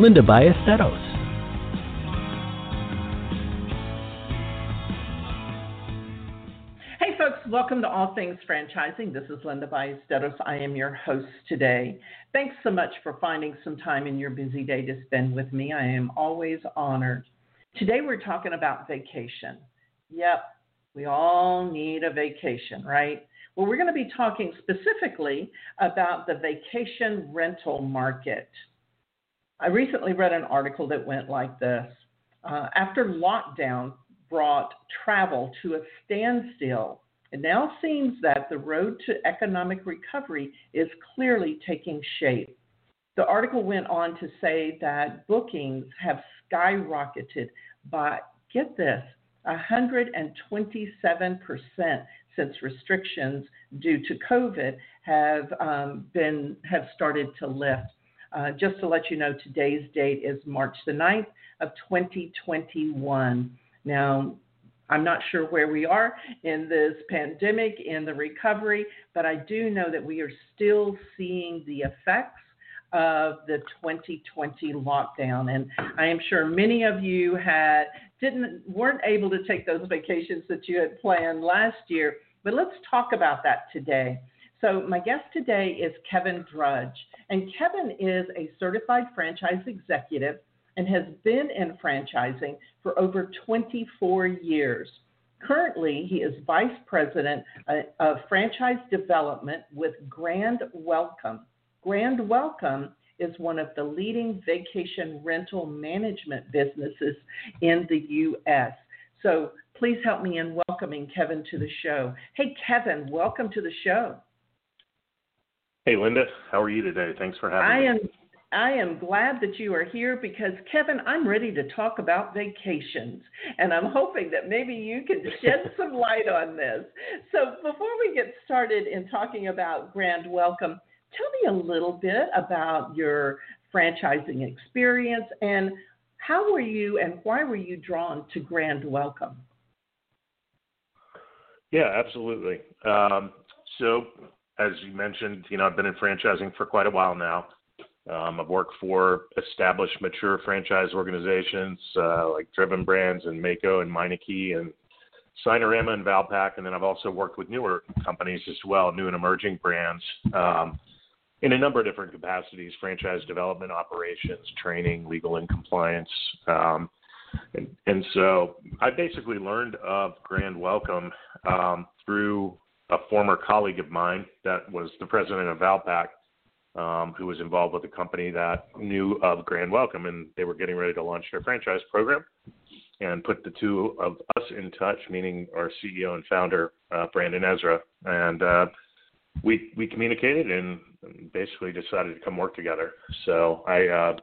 Linda Ballesteros. Hey, folks, welcome to All Things Franchising. This is Linda Ballesteros. I am your host today. Thanks so much for finding some time in your busy day to spend with me. I am always honored. Today, we're talking about vacation. Yep, we all need a vacation, right? Well, we're going to be talking specifically about the vacation rental market. I recently read an article that went like this uh, After lockdown brought travel to a standstill, it now seems that the road to economic recovery is clearly taking shape. The article went on to say that bookings have skyrocketed by, get this, 127% since restrictions due to COVID have um, been have started to lift. Uh, just to let you know, today's date is March the 9th of 2021. Now, I'm not sure where we are in this pandemic, in the recovery, but I do know that we are still seeing the effects of the 2020 lockdown. And I am sure many of you had didn't weren't able to take those vacations that you had planned last year. But let's talk about that today. So my guest today is Kevin Drudge, and Kevin is a certified franchise executive and has been in franchising for over 24 years. Currently, he is vice president uh, of franchise development with Grand Welcome. Grand Welcome is one of the leading vacation rental management businesses in the U.S. So please help me in welcoming Kevin to the show. Hey, Kevin, welcome to the show. Hey, Linda, how are you today? Thanks for having I me. am. I am glad that you are here because, Kevin, I'm ready to talk about vacations. And I'm hoping that maybe you can shed some light on this. So, before we get started in talking about Grand Welcome, tell me a little bit about your franchising experience and how were you and why were you drawn to Grand Welcome? Yeah, absolutely. Um, so, as you mentioned, you know, I've been in franchising for quite a while now. Um, I've worked for established, mature franchise organizations uh, like Driven Brands and Maaco and Meineke and Signarama and Valpak, and then I've also worked with newer companies as well, new and emerging brands. Um, in a number of different capacities franchise development, operations, training, legal and compliance. Um, and, and, so I basically learned of Grand Welcome um, through a former colleague of mine that was the president of Valpak, um, who was involved with a company that knew of Grand Welcome, and they were getting ready to launch their franchise program and put the two of us in touch, meaning our CEO and founder, uh, Brandon Ezra. And uh, we we communicated and basically decided to come work together. So I, uh,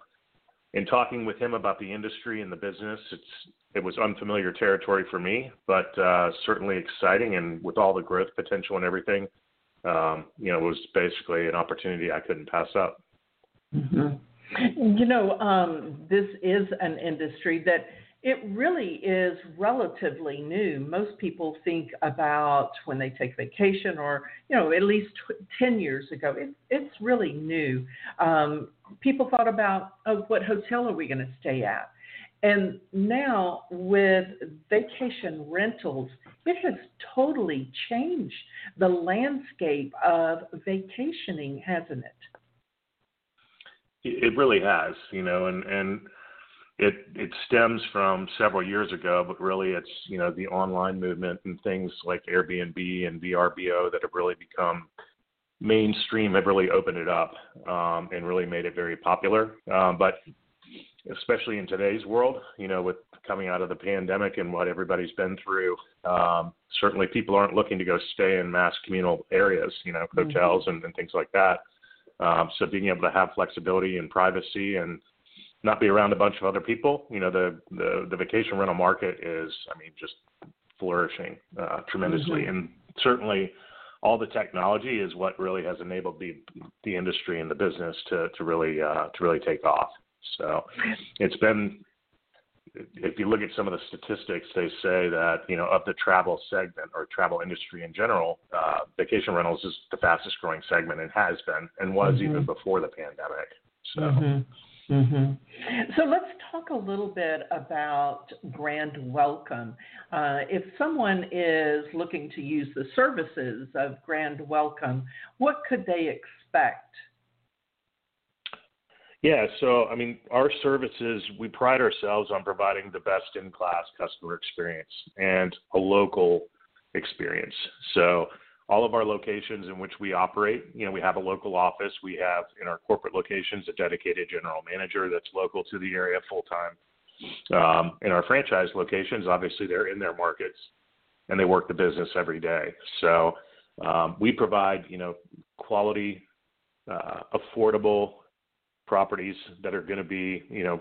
in talking with him about the industry and the business, it's it was unfamiliar territory for me, but uh, certainly exciting. And with all the growth potential and everything, um, you know, it was basically an opportunity I couldn't pass up. Mm-hmm. You know, um, this is an industry that it really is relatively new. Most people think about when they take vacation, or you know, at least ten years ago. It, it's really new. Um, people thought about, oh, what hotel are we going to stay at? And now with vacation rentals, it has totally changed the landscape of vacationing, hasn't it? It really has, you know, and and it it stems from several years ago, but really it's you know the online movement and things like Airbnb and VRBO that have really become mainstream have really opened it up um, and really made it very popular. Um, but especially in today's world, you know, with coming out of the pandemic and what everybody's been through, um, certainly people aren't looking to go stay in mass communal areas, you know, hotels mm-hmm. and, and things like that. Um, so being able to have flexibility and privacy and not be around a bunch of other people. You know, the the, the vacation rental market is, I mean, just flourishing uh, tremendously, mm-hmm. and certainly all the technology is what really has enabled the the industry and the business to to really uh, to really take off. So it's been if you look at some of the statistics, they say that you know of the travel segment or travel industry in general, uh, vacation rentals is the fastest growing segment and has been and was mm-hmm. even before the pandemic. So. Mm-hmm. Mm-hmm. So let's talk a little bit about Grand Welcome. Uh, if someone is looking to use the services of Grand Welcome, what could they expect? Yeah, so I mean, our services, we pride ourselves on providing the best in class customer experience and a local experience. So all of our locations in which we operate, you know, we have a local office. We have in our corporate locations a dedicated general manager that's local to the area full time. Um, in our franchise locations, obviously they're in their markets and they work the business every day. So um, we provide, you know, quality, uh, affordable properties that are going to be, you know,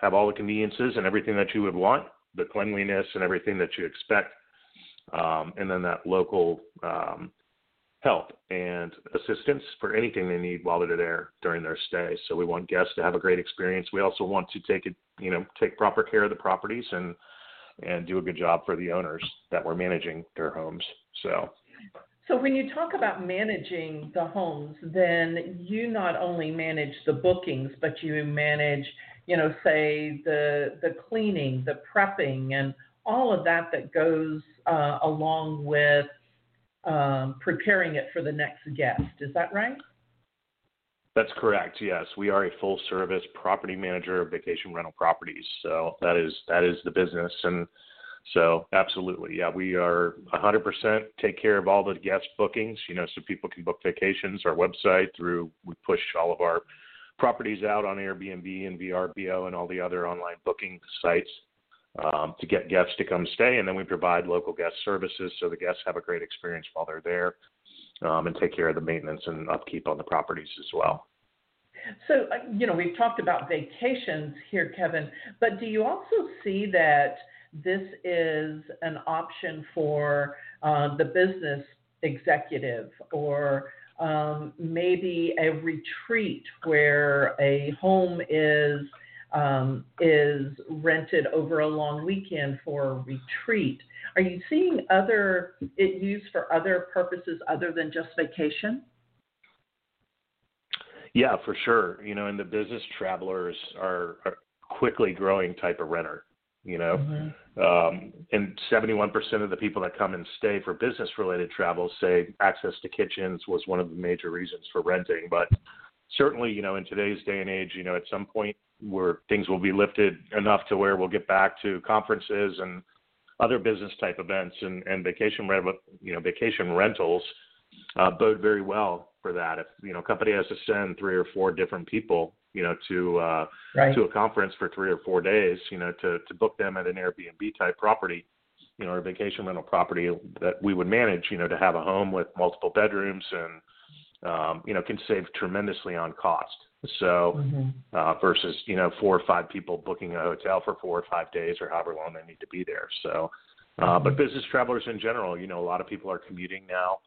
have all the conveniences and everything that you would want, the cleanliness and everything that you expect um, and then that local um, help and assistance for anything they need while they're there during their stay. So we want guests to have a great experience. We also want to take it, you know, take proper care of the properties and and do a good job for the owners that we're managing their homes. So. So when you talk about managing the homes, then you not only manage the bookings, but you manage, you know, say the the cleaning, the prepping, and all of that that goes uh, along with um, preparing it for the next guest. Is that right? That's correct. Yes, we are a full service property manager of vacation rental properties. So that is that is the business, and so absolutely, yeah, we are 100% take care of all the guest bookings. You know, so people can book vacations. Our website through we push all of our properties out on Airbnb and VRBO and all the other online booking sites um, to get guests to come stay, and then we provide local guest services so the guests have a great experience while they're there, um, and take care of the maintenance and upkeep on the properties as well. So, uh, you know, we've talked about vacations here, Kevin, but do you also see that this is an option for uh, the business executive or um, maybe a retreat where a home is um, is rented over a long weekend for a retreat. Are you seeing other it used for other purposes other than just vacation? Yeah, for sure. You know, and the business travelers are a quickly growing type of renter. You know, mm-hmm. um, and 71% of the people that come and stay for business related travel say access to kitchens was one of the major reasons for renting. But certainly, you know, in today's day and age, you know, at some point where things will be lifted enough to where we'll get back to conferences and other business type events and, and vacation rent, you know vacation rentals uh, bode very well for that. If you know a company has to send three or four different people you know to uh, right. to a conference for three or four days, you know to to book them at an Airbnb type property, you know, or a vacation rental property that we would manage, you know, to have a home with multiple bedrooms and um, you know can save tremendously on cost. So mm-hmm. uh, versus you know four or five people booking a hotel for four or five days or however long they need to be there. So, uh, mm-hmm. but business travelers in general, you know, a lot of people are commuting now,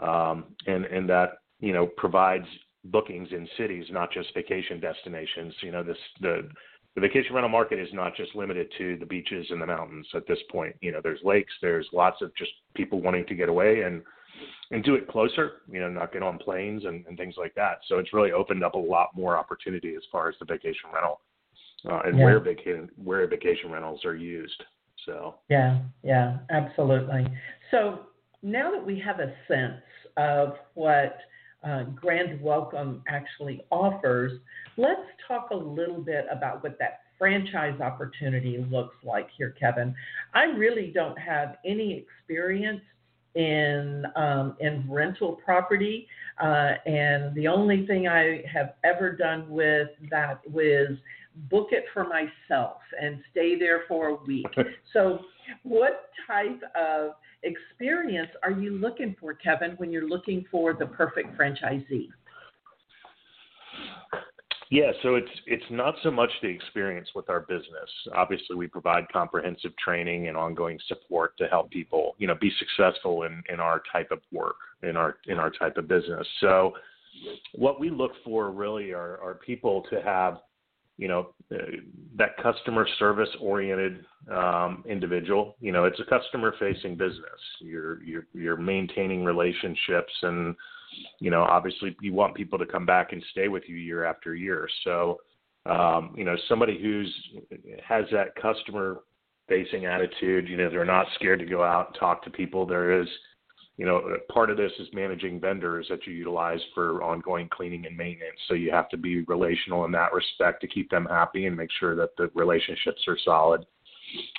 um, and and that you know provides bookings in cities, not just vacation destinations. You know, this the the vacation rental market is not just limited to the beaches and the mountains at this point. You know, there's lakes, there's lots of just people wanting to get away and and do it closer, you know, not get on planes and, and things like that. So it's really opened up a lot more opportunity as far as the vacation rental uh, and yeah. where vacation where vacation rentals are used. So yeah, yeah, absolutely. So now that we have a sense of what uh, Grand Welcome actually offers, let's talk a little bit about what that franchise opportunity looks like here, Kevin. I really don't have any experience in um, in rental property, uh, and the only thing I have ever done with that was book it for myself and stay there for a week. so, what type of experience are you looking for, Kevin, when you're looking for the perfect franchisee? Yeah, so it's it's not so much the experience with our business. Obviously, we provide comprehensive training and ongoing support to help people, you know, be successful in, in our type of work, in our in our type of business. So, what we look for really are, are people to have, you know, that customer service oriented um, individual. You know, it's a customer facing business. You're you're you're maintaining relationships and you know, obviously you want people to come back and stay with you year after year. So, um, you know, somebody who's has that customer facing attitude, you know, they're not scared to go out and talk to people. There is, you know, part of this is managing vendors that you utilize for ongoing cleaning and maintenance. So you have to be relational in that respect to keep them happy and make sure that the relationships are solid.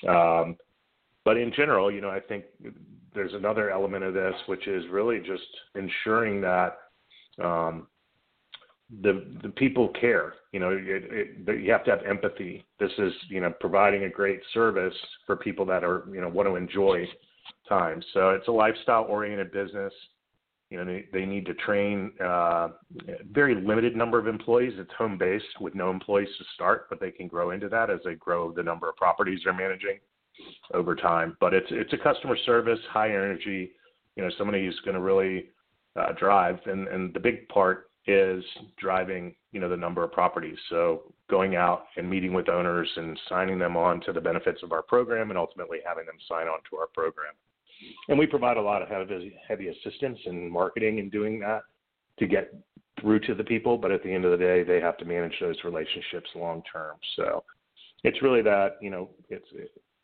Um, but in general, you know, I think there's another element of this, which is really just ensuring that um, the the people care. You know, it, it, you have to have empathy. This is you know providing a great service for people that are you know want to enjoy time. So it's a lifestyle oriented business. You know, they, they need to train uh, very limited number of employees. It's home based with no employees to start, but they can grow into that as they grow the number of properties they're managing over time. But it's it's a customer service, high energy, you know, somebody who's going to really uh, drive. And and the big part is driving, you know, the number of properties. So going out and meeting with owners and signing them on to the benefits of our program, and ultimately having them sign on to our program. And we provide a lot of heavy, heavy assistance in marketing and doing that to get through to the people. But at the end of the day, they have to manage those relationships long term. So it's really that you know it's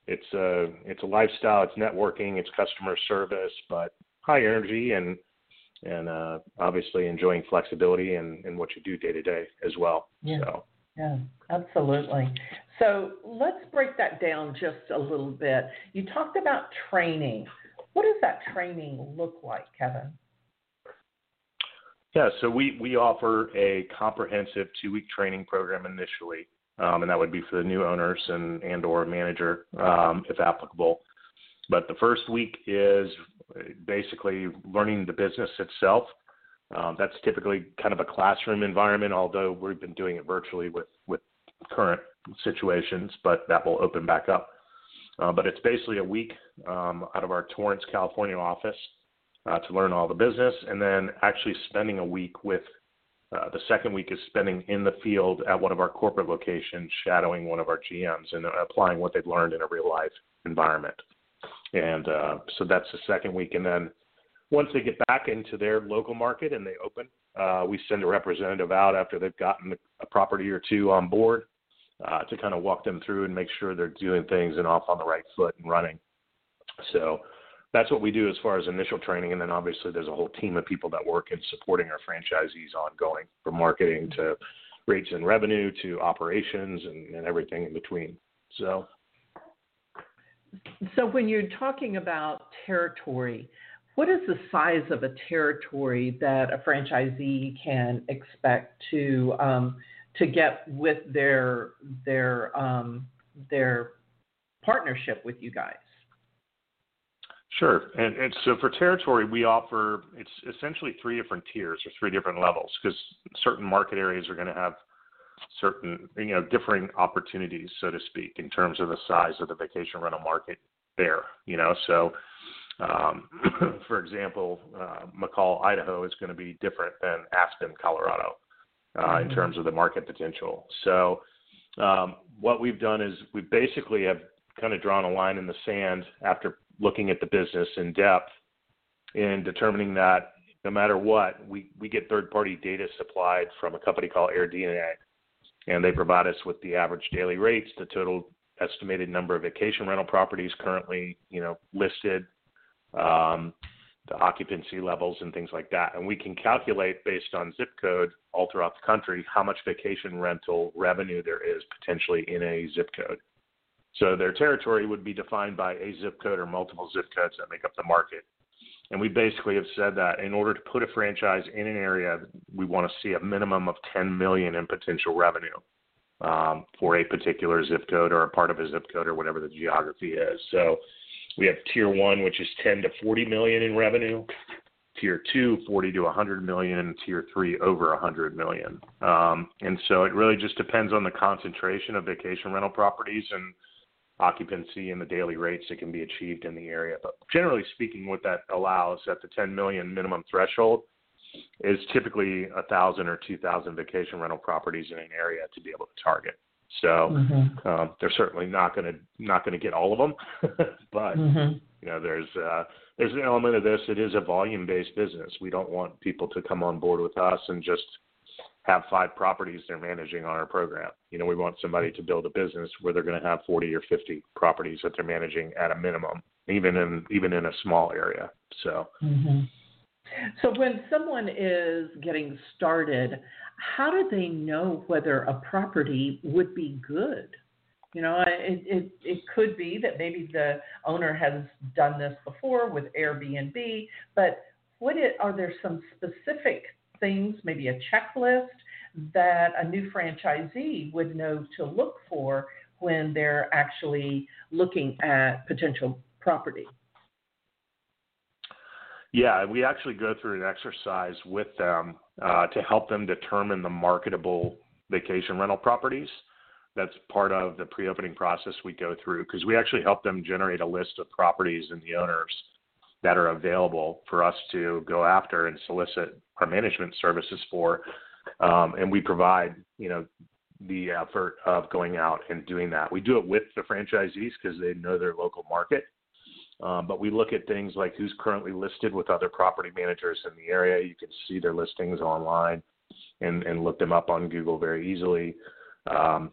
it's a it's a lifestyle, it's networking, it's customer service, but high energy and and uh, obviously enjoying flexibility and, and what you do day to day as well. Yeah. So. Yeah, absolutely. So let's break that down just a little bit. You talked about training. What does that training look like, Kevin? Yeah, so we, we offer a comprehensive two week training program initially um, and that would be for the new owners and and or manager um, if applicable. But the first week is basically learning the business itself. Um, that's typically kind of a classroom environment, although we've been doing it virtually with with current situations, but that will open back up. Uh, but it's basically a week um, out of our Torrance, California office uh, to learn all the business, and then actually spending a week with uh, the second week is spending in the field at one of our corporate locations, shadowing one of our GMs and applying what they've learned in a real life environment. And uh, so that's the second week. And then once they get back into their local market and they open, uh, we send a representative out after they've gotten a property or two on board uh, to kind of walk them through and make sure they're doing things and off on the right foot and running. So that's what we do as far as initial training. And then obviously there's a whole team of people that work in supporting our franchisees ongoing from marketing to rates and revenue to operations and, and everything in between. So. So when you're talking about territory, what is the size of a territory that a franchisee can expect to um, to get with their their um, their partnership with you guys? Sure. And, and so for territory, we offer it's essentially three different tiers or three different levels because certain market areas are going to have certain you know differing opportunities, so to speak, in terms of the size of the vacation rental market there. You know, so um, for example, uh, McCall, Idaho is going to be different than Aspen, Colorado, uh, mm-hmm. in terms of the market potential. So um, what we've done is we basically have kind of drawn a line in the sand after looking at the business in depth and determining that no matter what, we, we get third party data supplied from a company called AirDNA. And they provide us with the average daily rates, the total estimated number of vacation rental properties currently, you know, listed, um, the occupancy levels and things like that. And we can calculate based on zip code all throughout the country how much vacation rental revenue there is potentially in a zip code. So their territory would be defined by a zip code or multiple zip codes that make up the market. And we basically have said that in order to put a franchise in an area, we want to see a minimum of 10 million in potential revenue um, for a particular zip code or a part of a zip code or whatever the geography is. So we have tier one, which is 10 to 40 million in revenue. tier two, 40 to 100 million, tier three, over 100 million. Um, and so it really just depends on the concentration of vacation rental properties and occupancy and the daily rates that can be achieved in the area. But generally speaking, what that allows at the 10 million minimum threshold is typically a thousand or two thousand vacation rental properties in an area to be able to target. So mm-hmm. um, they're certainly not going to not going to get all of them, but mm-hmm. you know there's uh, there's an element of this. It is a volume based business. We don't want people to come on board with us and just have five properties they're managing on our program. You know, we want somebody to build a business where they're going to have 40 or 50 properties that they're managing at a minimum, even in even in a small area. So. Mm-hmm. So when someone is getting started, how do they know whether a property would be good? You know, it, it, it could be that maybe the owner has done this before with Airbnb, but what it, are there some specific things, maybe a checklist that a new franchisee would know to look for when they're actually looking at potential property? Yeah, we actually go through an exercise with them uh, to help them determine the marketable vacation rental properties. That's part of the pre-opening process we go through because we actually help them generate a list of properties and the owners that are available for us to go after and solicit our management services for. Um, and we provide, you know, the effort of going out and doing that. We do it with the franchisees because they know their local market um, but we look at things like who's currently listed with other property managers in the area. You can see their listings online and, and look them up on Google very easily. Um,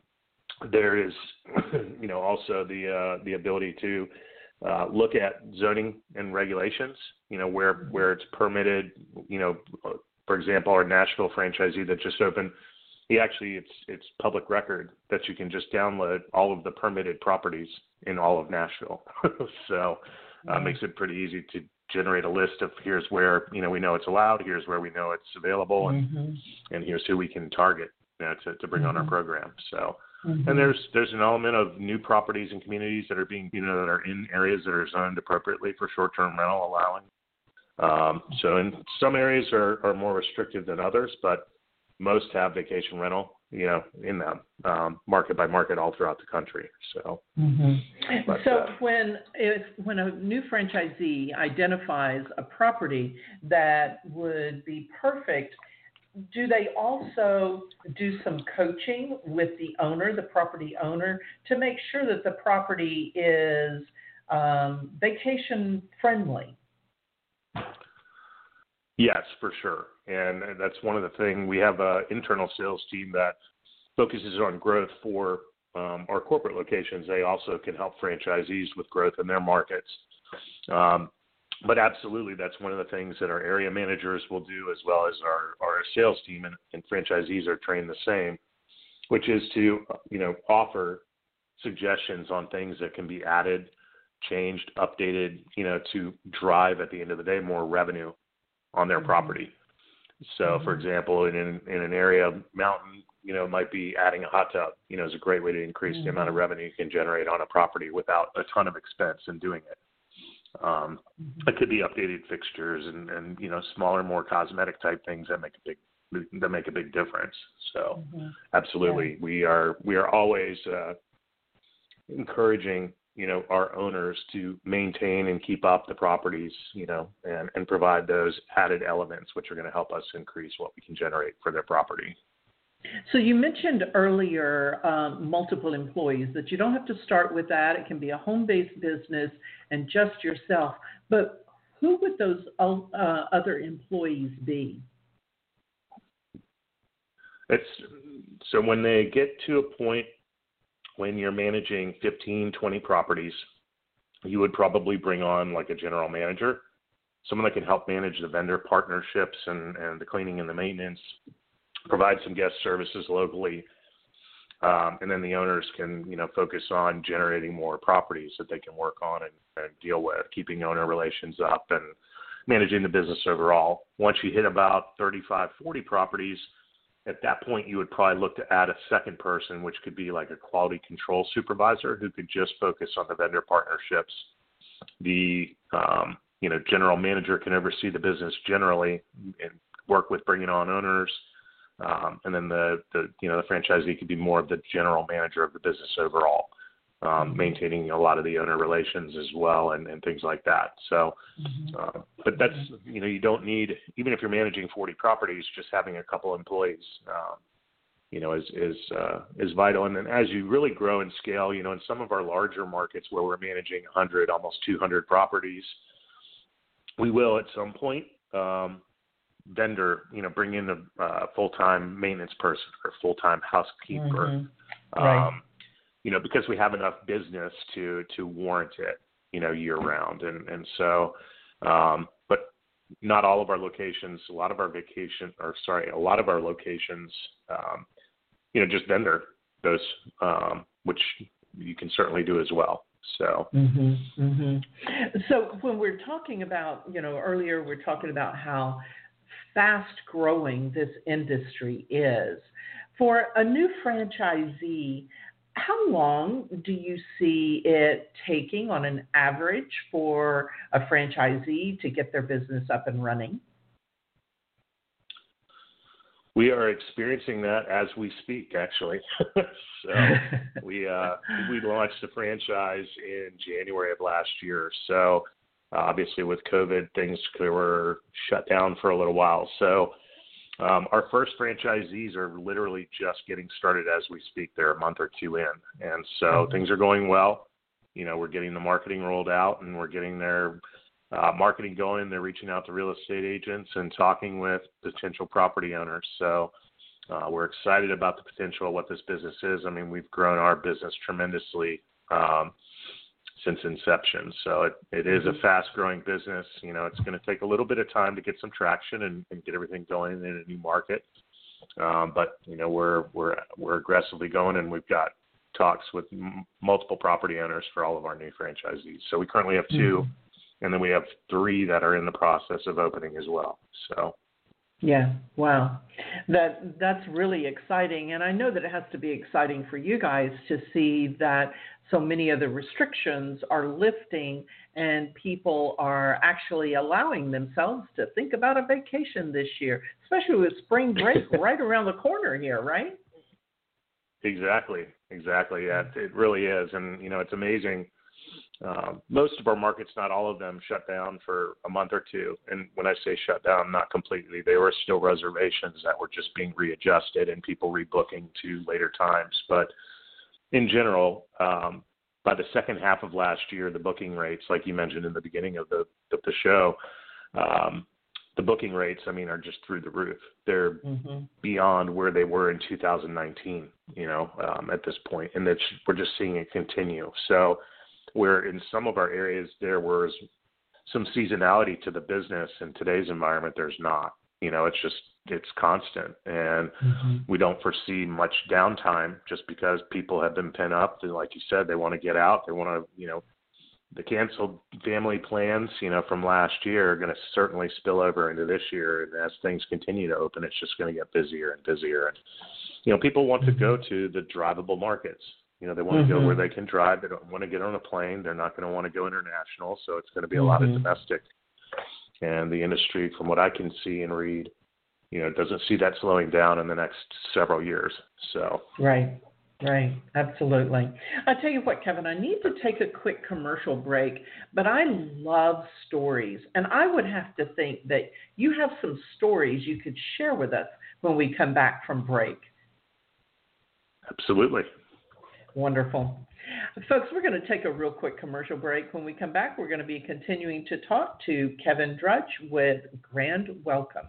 there is, you know, also the uh, the ability to uh, look at zoning and regulations. You know, where where it's permitted. You know, for example, our Nashville franchisee that just opened he actually it's it's public record that you can just download all of the permitted properties in all of Nashville. so uh, mm-hmm. makes it pretty easy to generate a list of here's where you know we know it's allowed, here's where we know it's available, and mm-hmm. and here's who we can target you know, to to bring mm-hmm. on our mm-hmm. program. So. Mm-hmm. And there's there's an element of new properties and communities that are being you know that are in areas that are zoned appropriately for short-term rental, allowing. Um, so in some areas are, are more restrictive than others, but most have vacation rental, you know, in them, um, market by market all throughout the country. So, mm-hmm. but, so uh, when if when a new franchisee identifies a property that would be perfect, do they also do some coaching with the owner, the property owner, to make sure that the property is um, vacation friendly? Yes, for sure. And that's one of the things we have an internal sales team that focuses on growth for um, our corporate locations. They also can help franchisees with growth in their markets. Um, but absolutely, that's one of the things that our area managers will do, as well as our, our sales team and, and franchisees are trained the same, which is to you know offer suggestions on things that can be added, changed, updated, you know, to drive at the end of the day more revenue on their mm-hmm. property. So, mm-hmm. for example, in in an area mountain, you know, might be adding a hot tub. You know, is a great way to increase mm-hmm. the amount of revenue you can generate on a property without a ton of expense in doing it. Um, mm-hmm. It could be updated fixtures and and you know smaller, more cosmetic type things that make a big that make a big difference. So, mm-hmm. absolutely, yeah. we are we are always uh, encouraging you know, our owners to maintain and keep up the properties, you know, and, and provide those added elements which are going to help us increase what we can generate for their property. So you mentioned earlier um, multiple employees that you don't have to start with that. It can be a home-based business and just yourself. But who would those uh, other employees be? It's so when they get to a point when you're managing 15, 20 properties, you would probably bring on like a general manager, someone that can help manage the vendor partnerships and, and the cleaning and the maintenance, provide some guest services locally. Um, and then the owners can, you know, focus on generating more properties that they can work on and, and deal with, keeping owner relations up and managing the business overall. Once you hit about 35, 40 properties, at that point you would probably look to add a second person, which could be like a quality control supervisor who could just focus on the vendor partnerships, the um, you know, general manager can oversee the business generally and work with bringing on owners. Um, and then the, the, you know, the franchisee could be more of the general manager of the business overall, um, mm-hmm. maintaining a lot of the owner relations as well and, and things like that. So, mm-hmm. uh, but that's, you know, you don't need, even if you're managing 40 properties, just having a couple employees, um, you know, is is uh, is vital. And then as you really grow and scale, you know, in some of our larger markets where we're managing 100, almost 200 properties, we will at some point um, vendor, you know, bring in a uh, full-time maintenance person or full-time housekeeper. Mm-hmm. Right. Um, you know, because we have enough business to to warrant it, you know, year round, and and so, um, but not all of our locations. A lot of our vacation, or sorry, a lot of our locations, um, you know, just vendor those, um, which you can certainly do as well. So, mm-hmm, mm-hmm. so when we're talking about, you know, earlier we're talking about how fast growing this industry is. For a new franchisee, how long do you see it taking on an average for a franchisee to get their business up and running? We are experiencing that as we speak, actually. so we uh, we launched the franchise in January of last year. So obviously, with COVID, things were shut down for a little while. So um, our first franchisees are literally just getting started as we speak. They're a month or two in, and so mm-hmm. things are going well. You know, we're getting the marketing rolled out, and we're getting their uh, marketing going. They're reaching out to real estate agents and talking with potential property owners. So uh, we're excited about the potential of what this business is. I mean, we've grown our business tremendously um, since inception. So it, it is a mm-hmm. fast growing business. You know, it's going to take a little bit of time to get some traction and, and get everything going in a new market. Um, but you know, we're we're we're aggressively going, and we've got talks with m- multiple property owners for all of our new franchisees. So we currently have 2 mm-hmm and then we have three that are in the process of opening as well. So. Yeah, wow. That that's really exciting and I know that it has to be exciting for you guys to see that so many of the restrictions are lifting and people are actually allowing themselves to think about a vacation this year, especially with spring break right around the corner here, right? Exactly. Exactly. Yeah, it really is and you know, it's amazing um, most of our markets, not all of them, shut down for a month or two. And when I say shut down, not completely. They were still reservations that were just being readjusted and people rebooking to later times. But in general, um, by the second half of last year, the booking rates, like you mentioned in the beginning of the of the show, um, the booking rates, I mean, are just through the roof. They're mm-hmm. beyond where they were in 2019. You know, um, at this point, and it's, we're just seeing it continue. So where in some of our areas there was some seasonality to the business. In today's environment there's not. You know it's just it's constant. And mm-hmm. we don't foresee much downtime just because people have been pent up. And like you said they want to get out. They want to you know the canceled family plans you know from last year are going to certainly spill over into this year. And as things continue to open it's just going to get busier and busier. And you know people want to go mm-hmm. to the drivable markets you know, they want mm-hmm. to go where mm-hmm. they can drive. They don't want to get on a plane. They're not going to want to go international. So it's going to be a mm-hmm. lot of mm-hmm. domestic. And the industry, from what I can see and read, you know, doesn't see that slowing down in the next several years. So right, right, absolutely. I tell you what, Kevin, I need to take a quick commercial break, but I love stories, and I would have to think that you have some stories you could share with us when we come back from break. Absolutely. Wonderful. Folks, we're going to take a real quick commercial break. When we come back, we're going to be continuing to talk to Kevin Drudge with Grand Welcome.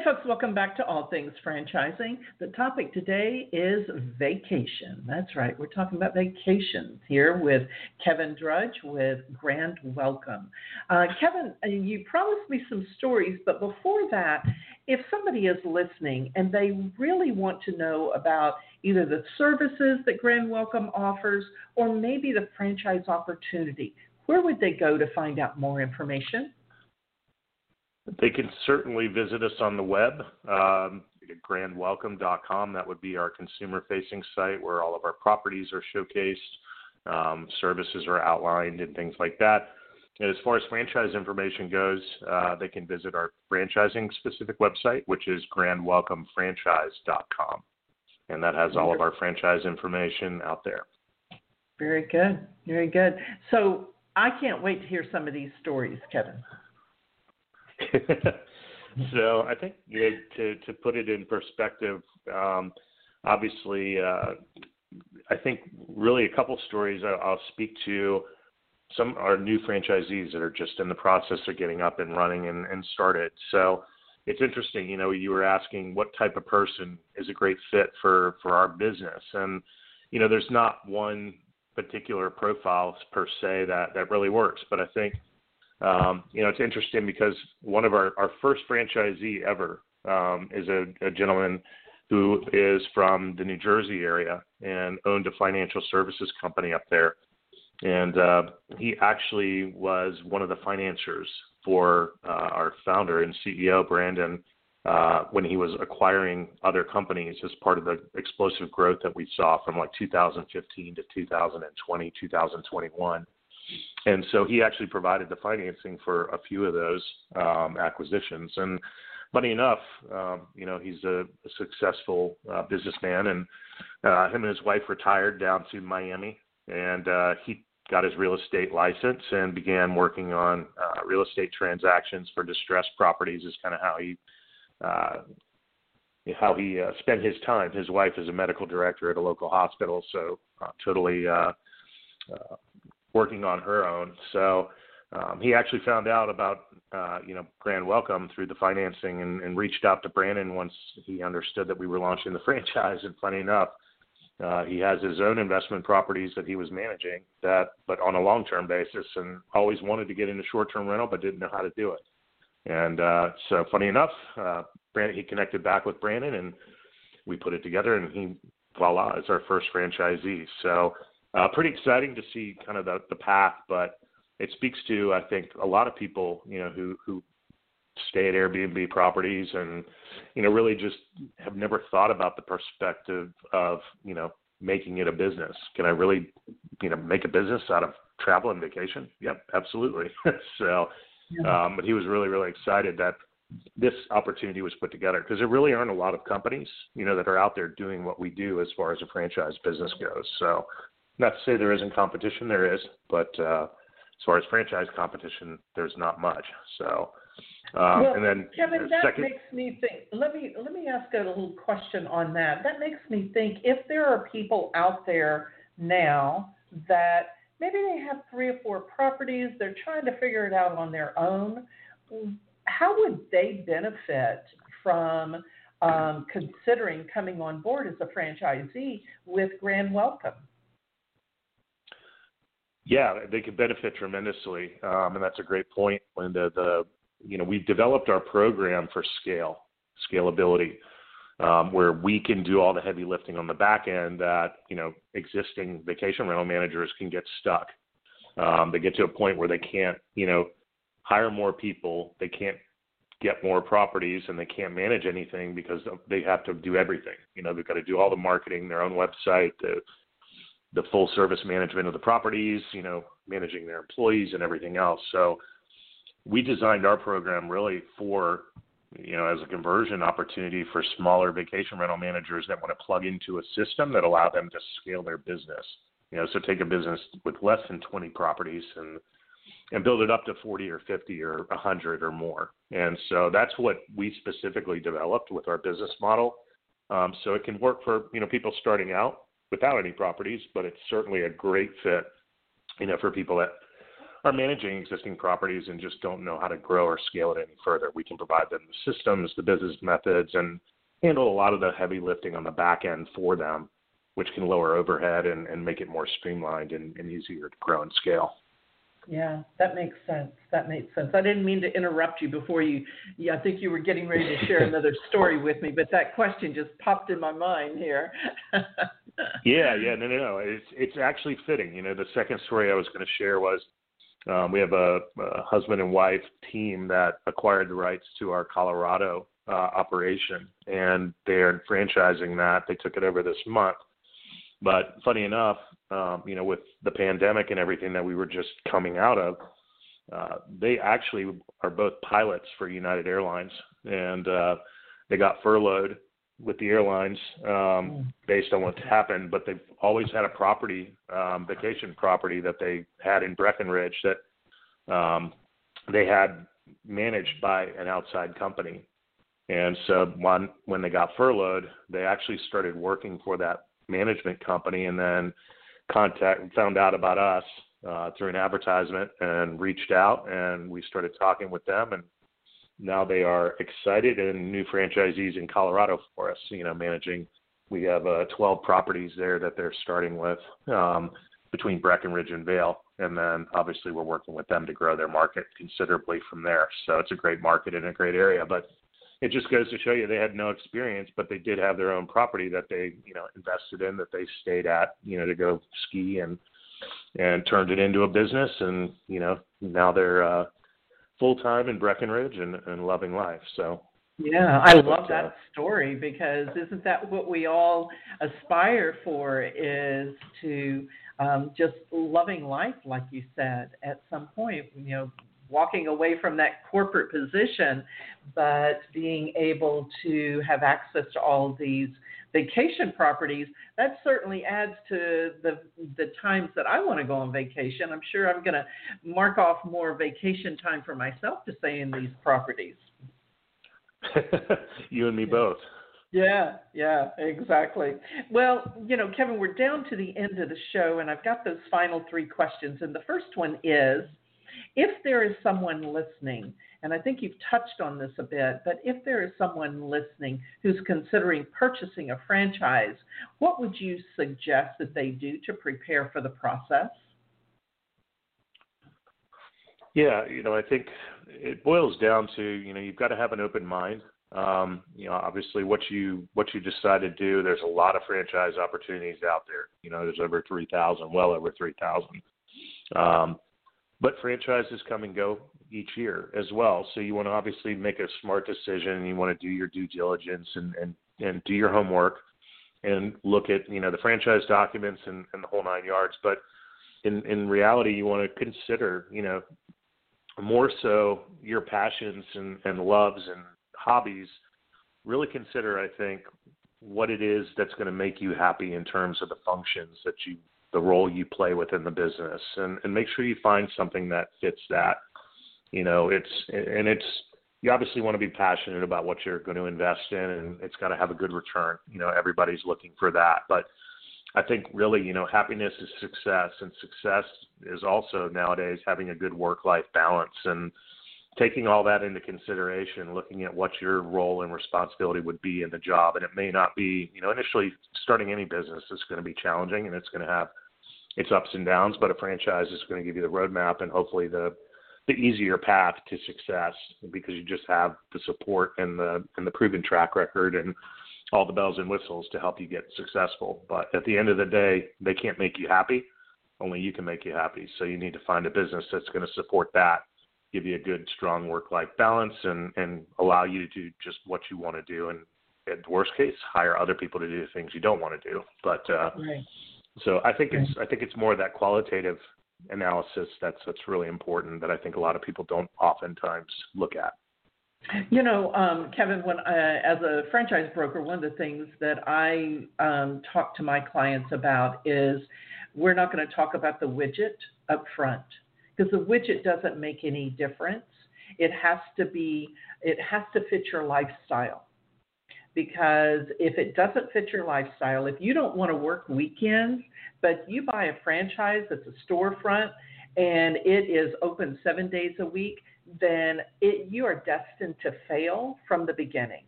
Hey, folks, welcome back to All Things Franchising. The topic today is vacation. That's right, we're talking about vacations here with Kevin Drudge with Grand Welcome. Uh, Kevin, uh, you promised me some stories, but before that, if somebody is listening and they really want to know about either the services that Grand Welcome offers or maybe the franchise opportunity, where would they go to find out more information? They can certainly visit us on the web, um, grandwelcome.com. That would be our consumer facing site where all of our properties are showcased, um, services are outlined, and things like that. And as far as franchise information goes, uh, they can visit our franchising specific website, which is grandwelcomefranchise.com. And that has all of our franchise information out there. Very good. Very good. So I can't wait to hear some of these stories, Kevin. so I think you know, to to put it in perspective, um, obviously, uh, I think really a couple stories I'll speak to. Some are new franchisees that are just in the process of getting up and running and, and started. So it's interesting, you know, you were asking what type of person is a great fit for for our business, and you know, there's not one particular profile per se that that really works, but I think um, you know, it's interesting because one of our, our first franchisee ever um, is a, a gentleman who is from the New Jersey area and owned a financial services company up there. And uh, he actually was one of the financiers for uh, our founder and CEO, Brandon, uh, when he was acquiring other companies as part of the explosive growth that we saw from like 2015 to 2020, 2021 and so he actually provided the financing for a few of those um, acquisitions. And funny enough, um, you know, he's a, a successful uh, businessman, and uh, him and his wife retired down to Miami, and uh, he got his real estate license and began working on uh, real estate transactions for distressed properties. Is kind of how he. Uh, how he uh, spent his time. His wife is a medical director at a local hospital, so uh, totally uh, uh, working on her own. So um, he actually found out about uh, you know Grand Welcome through the financing and, and reached out to Brandon once he understood that we were launching the franchise. And funny enough, uh, he has his own investment properties that he was managing that, but on a long-term basis, and always wanted to get into short-term rental, but didn't know how to do it. And uh, so, funny enough, uh, Brandon, he connected back with Brandon, and we put it together, and he voila is our first franchisee. So uh, pretty exciting to see kind of the, the path, but it speaks to I think a lot of people you know who who stay at Airbnb properties and you know really just have never thought about the perspective of you know making it a business. Can I really you know make a business out of travel and vacation? Yep, absolutely. so, um, but he was really really excited that this opportunity was put together because there really aren't a lot of companies you know that are out there doing what we do as far as a franchise business goes. So not to say there isn't competition, there is, but uh, as far as franchise competition, there's not much. So, um, well, and then Kevin, that second, makes me think. Let me let me ask a little question on that. That makes me think if there are people out there now that maybe they have three or four properties, they're trying to figure it out on their own. How would they benefit from um, considering coming on board as a franchisee with Grand Welcome? Yeah, they could benefit tremendously, um, and that's a great point. When the, the you know, we've developed our program for scale, scalability, um, where we can do all the heavy lifting on the back end that you know existing vacation rental managers can get stuck. Um, they get to a point where they can't, you know, hire more people, they can't get more properties, and they can't manage anything because they have to do everything. You know, they've got to do all the marketing, their own website, the full service management of the properties, you know, managing their employees and everything else. So we designed our program really for you know, as a conversion opportunity for smaller vacation rental managers that want to plug into a system that allow them to scale their business. You know, so take a business with less than 20 properties and and build it up to 40 or 50 or 100 or more. And so that's what we specifically developed with our business model. Um, so it can work for you know people starting out without any properties, but it's certainly a great fit, you know, for people that are managing existing properties and just don't know how to grow or scale it any further. We can provide them the systems, the business methods, and handle a lot of the heavy lifting on the back end for them, which can lower overhead and, and make it more streamlined and, and easier to grow and scale. Yeah, that makes sense. That makes sense. I didn't mean to interrupt you before you. Yeah, I think you were getting ready to share another story with me, but that question just popped in my mind here. yeah, yeah, no, no, no. It's it's actually fitting. You know, the second story I was going to share was um, we have a, a, husband and wife team that acquired the rights to our Colorado uh, operation, and they're franchising that. They took it over this month. But funny enough, um, you know, with the pandemic and everything that we were just coming out of, uh, they actually are both pilots for United Airlines, and uh, they got furloughed with the airlines um, hmm. based on what's happened, but they've always had a property, um, vacation property that they had in Breckenridge that um, they had managed by an outside company. And so when when they got furloughed, they actually started working for that management company, and then contact found out about us uh, through an advertisement and reached out, and we started talking with them and now they are excited and new franchisees in Colorado for us. You know, managing we have uh, 12 properties there that they're starting with um, between Breckenridge and Vail, and then obviously we're working with them to grow their market considerably from there. So it's a great market in a great area, but it just goes to show you they had no experience, but they did have their own property that they you know invested in that they stayed at you know to go ski and and turned it into a business and you know now they're uh full time in Breckenridge and, and loving life. So yeah, I love that story because isn't that what we all aspire for is to um, just loving life, like you said, at some point, you know, walking away from that corporate position, but being able to have access to all these vacation properties, that certainly adds to the the times that I want to go on vacation. I'm sure I'm going to mark off more vacation time for myself to stay in these properties. you and me both. Yeah, yeah, exactly. Well, you know, Kevin, we're down to the end of the show, and I've got those final three questions. And the first one is if there is someone listening and I think you've touched on this a bit, but if there is someone listening who's considering purchasing a franchise, what would you suggest that they do to prepare for the process? Yeah, you know, I think it boils down to, you know, you've got to have an open mind. Um, you know, obviously what you what you decide to do, there's a lot of franchise opportunities out there. You know, there's over 3,000, well over 3,000. Um, but franchises come and go each year as well. So you want to obviously make a smart decision. You want to do your due diligence and, and, and do your homework and look at, you know, the franchise documents and, and the whole nine yards. But in, in reality, you want to consider, you know, more so your passions and, and loves and hobbies. Really consider, I think, what it is that's going to make you happy in terms of the functions that you the role you play within the business. And, and make sure you find something that fits that you know, it's and it's you obviously want to be passionate about what you're going to invest in, and it's got to have a good return. You know, everybody's looking for that, but I think really, you know, happiness is success, and success is also nowadays having a good work-life balance. And taking all that into consideration, looking at what your role and responsibility would be in the job. And it may not be, you know, initially starting any business is going to be challenging and it's going to have its ups and downs, but a franchise is going to give you the roadmap and hopefully the the easier path to success because you just have the support and the and the proven track record and all the bells and whistles to help you get successful. But at the end of the day, they can't make you happy. Only you can make you happy. So you need to find a business that's going to support that, give you a good, strong work-life balance, and and allow you to do just what you want to do. And at the worst case, hire other people to do the things you don't want to do. But uh, Right. so I think it's I think it's more that qualitative analysis that's that's really important that I think a lot of people don't oftentimes look at. You know, um, Kevin, when I, as a franchise broker, one of the things that I um, talk to my clients about is we're not going to talk about the widget up front because the widget doesn't make any difference. It has to be, it has to fit your lifestyle. Because if it doesn't fit your lifestyle, if you don't want to work weekends, but you buy a franchise that's a storefront and it is open seven days a week, then it, you are destined to fail from the beginning,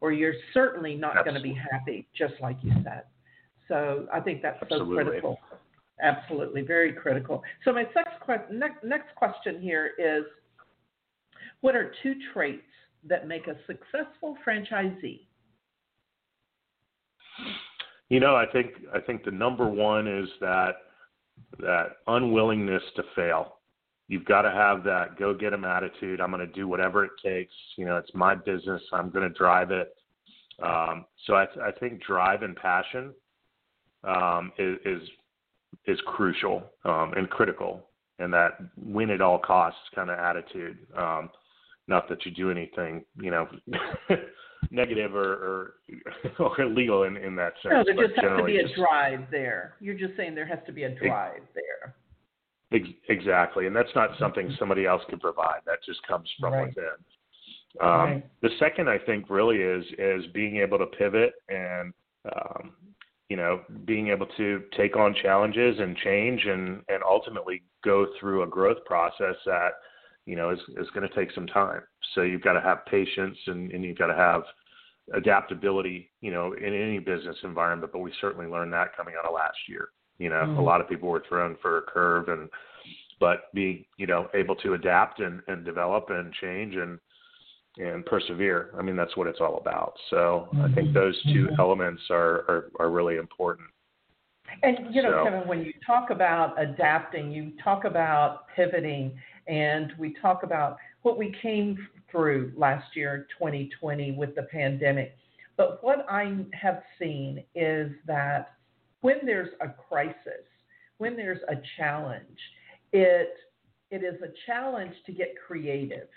or you're certainly not going to be happy, just like you said. So I think that's Absolutely. so critical. Absolutely, very critical. So my next, next question here is, what are two traits that make a successful franchisee? You know, I think I think the number one is that that unwillingness to fail. You've got to have that go get 'em attitude. I'm going to do whatever it takes. You know, it's my business. I'm going to drive it. Um, so I, I think drive and passion um, is, is is crucial um, and critical, and that win at all costs kind of attitude. Um, not that you do anything, you know, negative or or, or illegal in, in that sense. No, there just has to be a just- drive there. You're just saying there has to be a drive there. Ex- Exactly, and that's not something somebody else can provide. That just comes from Right. within. Um, Right. The second, I think, really is is being able to pivot and um, you know being able to take on challenges and change and and ultimately go through a growth process that you know is is going to take some time. So you've got to have patience and, and you've got to have adaptability, you know, in any business environment. But we certainly learned that coming out of last year. You know, Mhm. a lot of people were thrown for a curve, and but being you know able to adapt and, and develop and change and and persevere. I mean, that's what it's all about. So I think Mhm. those 2 Mhm. elements are, are are really important. And you know, So- Kevin, when you talk about adapting, you talk about pivoting, and we talk about what we came through last year, 2020, with the pandemic. But what I have seen is that when there's a crisis, when there's a challenge, it it is a challenge to get creative.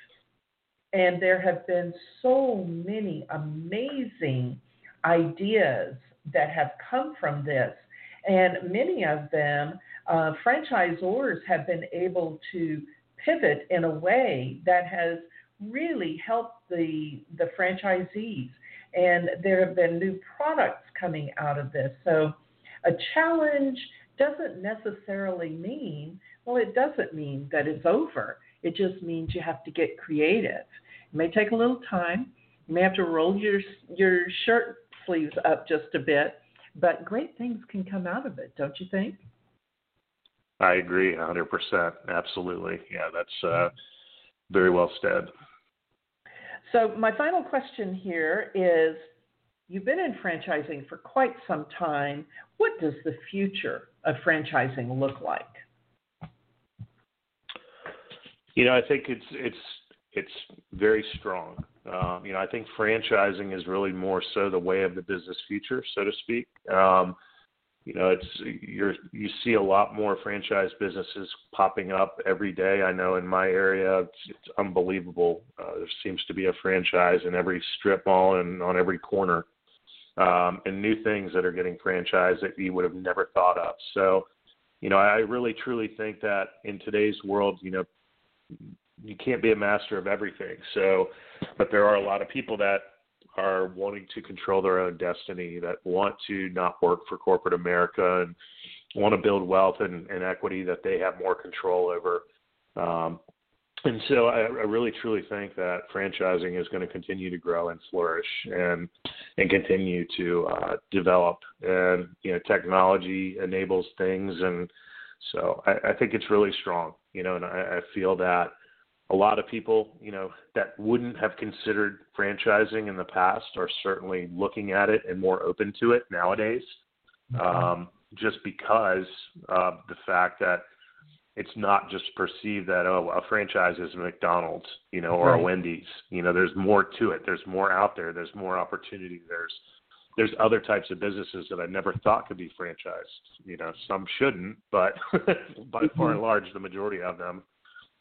And there have been so many amazing ideas that have come from this. And many of them, uh, franchisors have been able to pivot in a way that has really helped the, the franchisees. And there have been new products coming out of this. So a challenge doesn't necessarily mean, well, it doesn't mean that it's over. It just means you have to get creative. It may take a little time. You may have to roll your your shirt sleeves up just a bit, but great things can come out of it, don't you think? I agree 100%. Absolutely. Yeah, that's uh, very well said. So my final question here is you've been in franchising for quite some time. What does the future of franchising look like? You know, I think it's it's it's very strong. Um, you know, I think franchising is really more so the way of the business future, so to speak. Um, you know, it's you're you see a lot more franchise businesses popping up every day. I know in my area, it's, it's unbelievable. Uh, there seems to be a franchise in every strip mall and on every corner, um, and new things that are getting franchised that you would have never thought of. So, you know, I really truly think that in today's world, you know, you can't be a master of everything. So, but there are a lot of people that are wanting to control their own destiny, that want to not work for corporate America and want to build wealth and, and equity that they have more control over. Um, and so I, I really truly think that franchising is going to continue to grow and flourish and and continue to uh, develop. And you know, technology enables things and So I, I think it's really strong, you know, and I, I feel that a lot of people, you know, that wouldn't have considered franchising in the past are certainly looking at it and more open to it nowadays. Um, just because of the fact that it's not just perceived that oh a franchise is a McDonald's, you know, or right. a Wendy's. You know, there's more to it. There's more out there. There's more opportunity. There's there's other types of businesses that I never thought could be franchised. You know, some shouldn't, but by far and mm-hmm. large, the majority of them,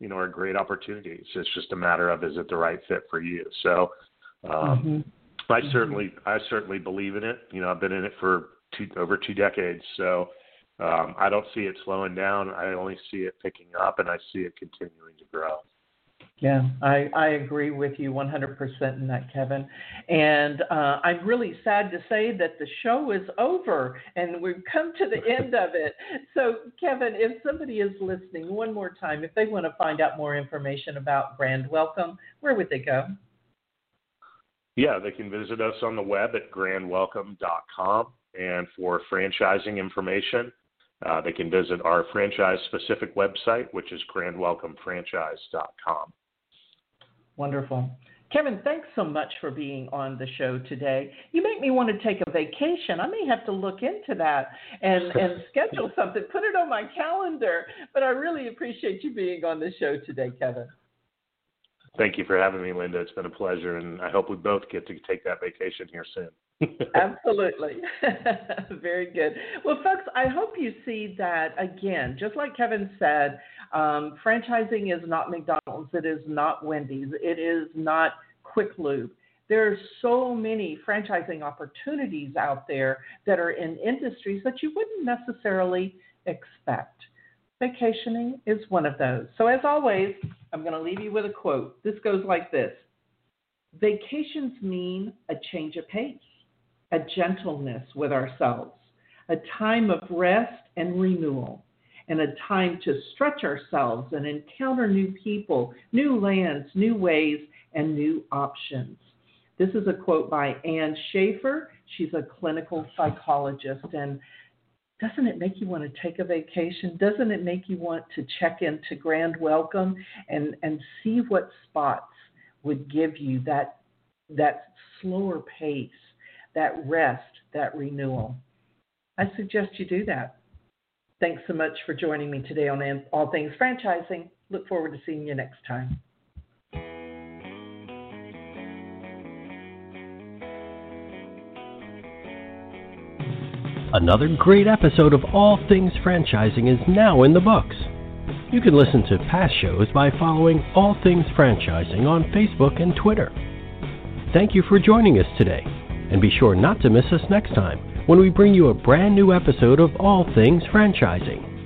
you know, are great opportunities. It's just a matter of is it the right fit for you. So, um, mm-hmm. I mm-hmm. certainly, I certainly believe in it. You know, I've been in it for two, over two decades, so um, I don't see it slowing down. I only see it picking up, and I see it continuing to grow. Yeah, I, I agree with you 100% in that, Kevin. And uh, I'm really sad to say that the show is over and we've come to the end of it. So, Kevin, if somebody is listening one more time, if they want to find out more information about Grand Welcome, where would they go? Yeah, they can visit us on the web at grandwelcome.com. And for franchising information, uh, they can visit our franchise specific website, which is grandwelcomefranchise.com. Wonderful. Kevin, thanks so much for being on the show today. You make me want to take a vacation. I may have to look into that and, and schedule something, put it on my calendar. But I really appreciate you being on the show today, Kevin. Thank you for having me, Linda. It's been a pleasure, and I hope we both get to take that vacation here soon. Absolutely. Very good. Well, folks, I hope you see that again, just like Kevin said, um, franchising is not McDonald's, it is not Wendy's, it is not Quick Lube. There are so many franchising opportunities out there that are in industries that you wouldn't necessarily expect. Vacationing is one of those. So, as always, I'm going to leave you with a quote. This goes like this Vacations mean a change of pace a gentleness with ourselves, a time of rest and renewal, and a time to stretch ourselves and encounter new people, new lands, new ways, and new options. This is a quote by Ann Schaefer. She's a clinical psychologist. And doesn't it make you want to take a vacation? Doesn't it make you want to check into Grand Welcome and, and see what spots would give you that, that slower pace that rest, that renewal. I suggest you do that. Thanks so much for joining me today on All Things Franchising. Look forward to seeing you next time. Another great episode of All Things Franchising is now in the books. You can listen to past shows by following All Things Franchising on Facebook and Twitter. Thank you for joining us today. And be sure not to miss us next time when we bring you a brand new episode of All Things Franchising.